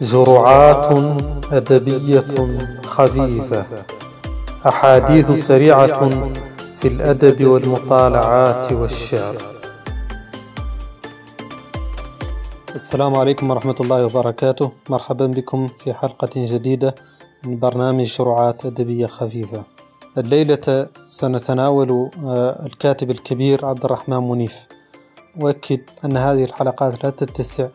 جرعات أدبية خفيفة. أحاديث سريعة في الأدب والمطالعات والشعر. السلام عليكم ورحمة الله وبركاته. مرحبا بكم في حلقة جديدة من برنامج جرعات أدبية خفيفة. الليلة سنتناول آه، الكاتب الكبير عبد الرحمن منيف. أؤكد أن هذه الحلقات لا تتسع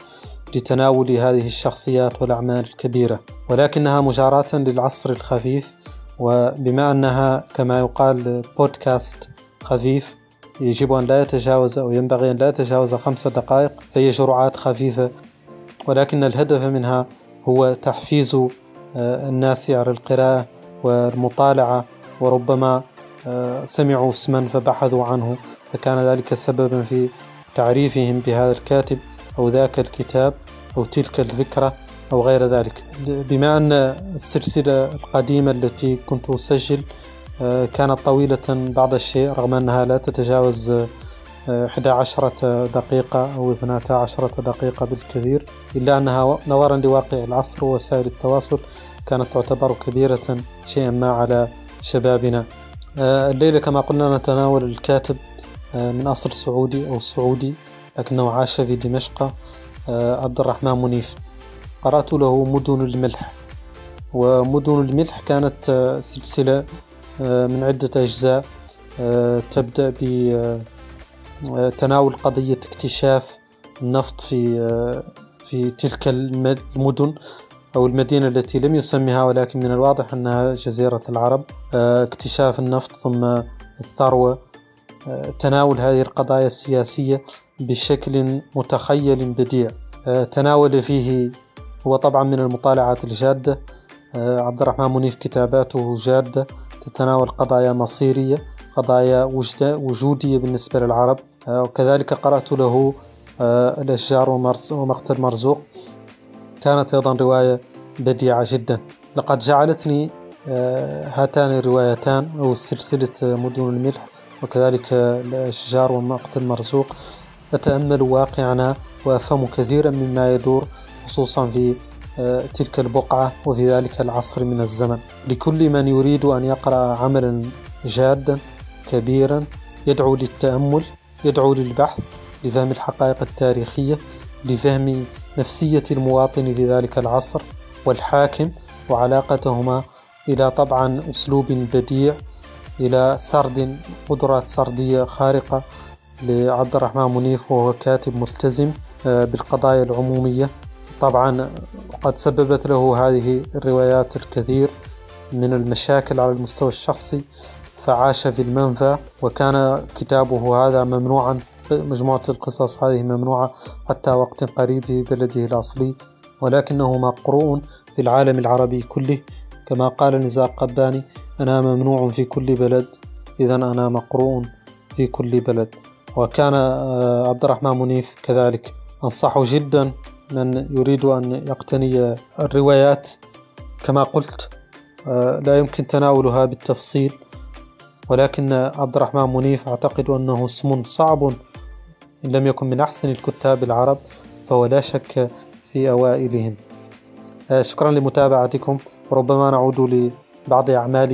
لتناول هذه الشخصيات والأعمال الكبيرة ولكنها مجاراة للعصر الخفيف وبما أنها كما يقال بودكاست خفيف يجب أن لا يتجاوز أو ينبغي أن لا يتجاوز خمس دقائق فهي جرعات خفيفة ولكن الهدف منها هو تحفيز آه، الناس على القراءة والمطالعة وربما آه، سمعوا اسما فبحثوا عنه فكان ذلك سببا في تعريفهم بهذا الكاتب. أو ذاك الكتاب أو تلك الفكرة أو غير ذلك. بما أن السلسلة القديمة التي كنت أسجل آه، كانت طويلة بعض الشيء رغم أنها لا تتجاوز 11 آه، دقيقة أو 12 دقيقة بالكثير إلا أنها نظرا لواقع العصر ووسائل التواصل كانت تعتبر كبيرة شيئا ما على شبابنا. آه، الليلة كما قلنا نتناول الكاتب من أصل سعودي أو سعودي. لكنه عاش في دمشق آه، عبد الرحمن منيف. قرأت له مدن الملح. ومدن الملح كانت آه، سلسلة آه، من عدة أجزاء. تبدأ بتناول قضية اكتشاف النفط في في تلك المدن أو المدينة التي لم يسمها ولكن من الواضح أنها جزيرة العرب. اكتشاف النفط ثم الثروة. تناول هذه القضايا السياسية. بشكل متخيل بديع. آه، تناول فيه هو طبعا من المطالعات الجادة. آه، عبد الرحمن منيف كتاباته جادة. تتناول قضايا مصيرية قضايا وجودية بالنسبة للعرب. آه، وكذلك قرأت له الأشجار ومقتل مرزوق. كانت أيضا رواية بديعة جدا. لقد جعلتني هاتان الروايتان أو سلسلة مدن الملح وكذلك الأشجار ومقتل مرزوق. أتأمل واقعنا وأفهم كثيرا مما يدور خصوصا في آه، تلك البقعة وفي ذلك العصر من الزمن. لكل من يريد أن يقرأ عملا جادا كبيرا يدعو للتأمل يدعو للبحث لفهم الحقائق التاريخية لفهم نفسية المواطن في ذلك العصر والحاكم وعلاقتهما إلى طبعا أسلوب بديع إلى سرد قدرات سردية خارقة لعبد الرحمن منيف وهو كاتب ملتزم آه، بالقضايا العمومية. طبعا قد سببت له هذه الروايات الكثير من المشاكل على المستوى الشخصي فعاش في المنفى وكان كتابه هذا ممنوعا مجموعة القصص هذه ممنوعة حتى وقت قريب في بلده الأصلي. ولكنه مقروء في العالم العربي كله. كما قال نزار قباني أنا ممنوع في كل بلد إذا أنا مقروء في كل بلد. وكان آه، عبد الرحمن منيف كذلك أنصح جدا من يريد أن يقتني الروايات. كما قلت آه، لا يمكن تناولها بالتفصيل ولكن عبد الرحمن منيف أعتقد أنه اسم صعب إن لم يكن من أحسن الكتاب العرب فهو لا شك في أوائلهم. آه، شكرا لمتابعتكم. وربما نعود لبعض أعمال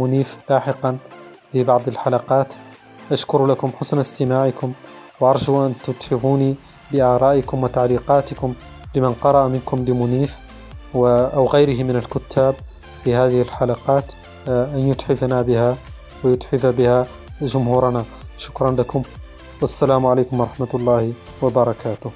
منيف لاحقا في بعض الحلقات. أشكر لكم حسن استماعكم وأرجو أن تتحفوني بآرائكم وتعليقاتكم لمن قرأ منكم لمنيف أو غيره من الكتاب في هذه الحلقات آه، أن يتحفنا بها ويتحف بها جمهورنا. شكرا لكم. والسلام عليكم ورحمة الله وبركاته.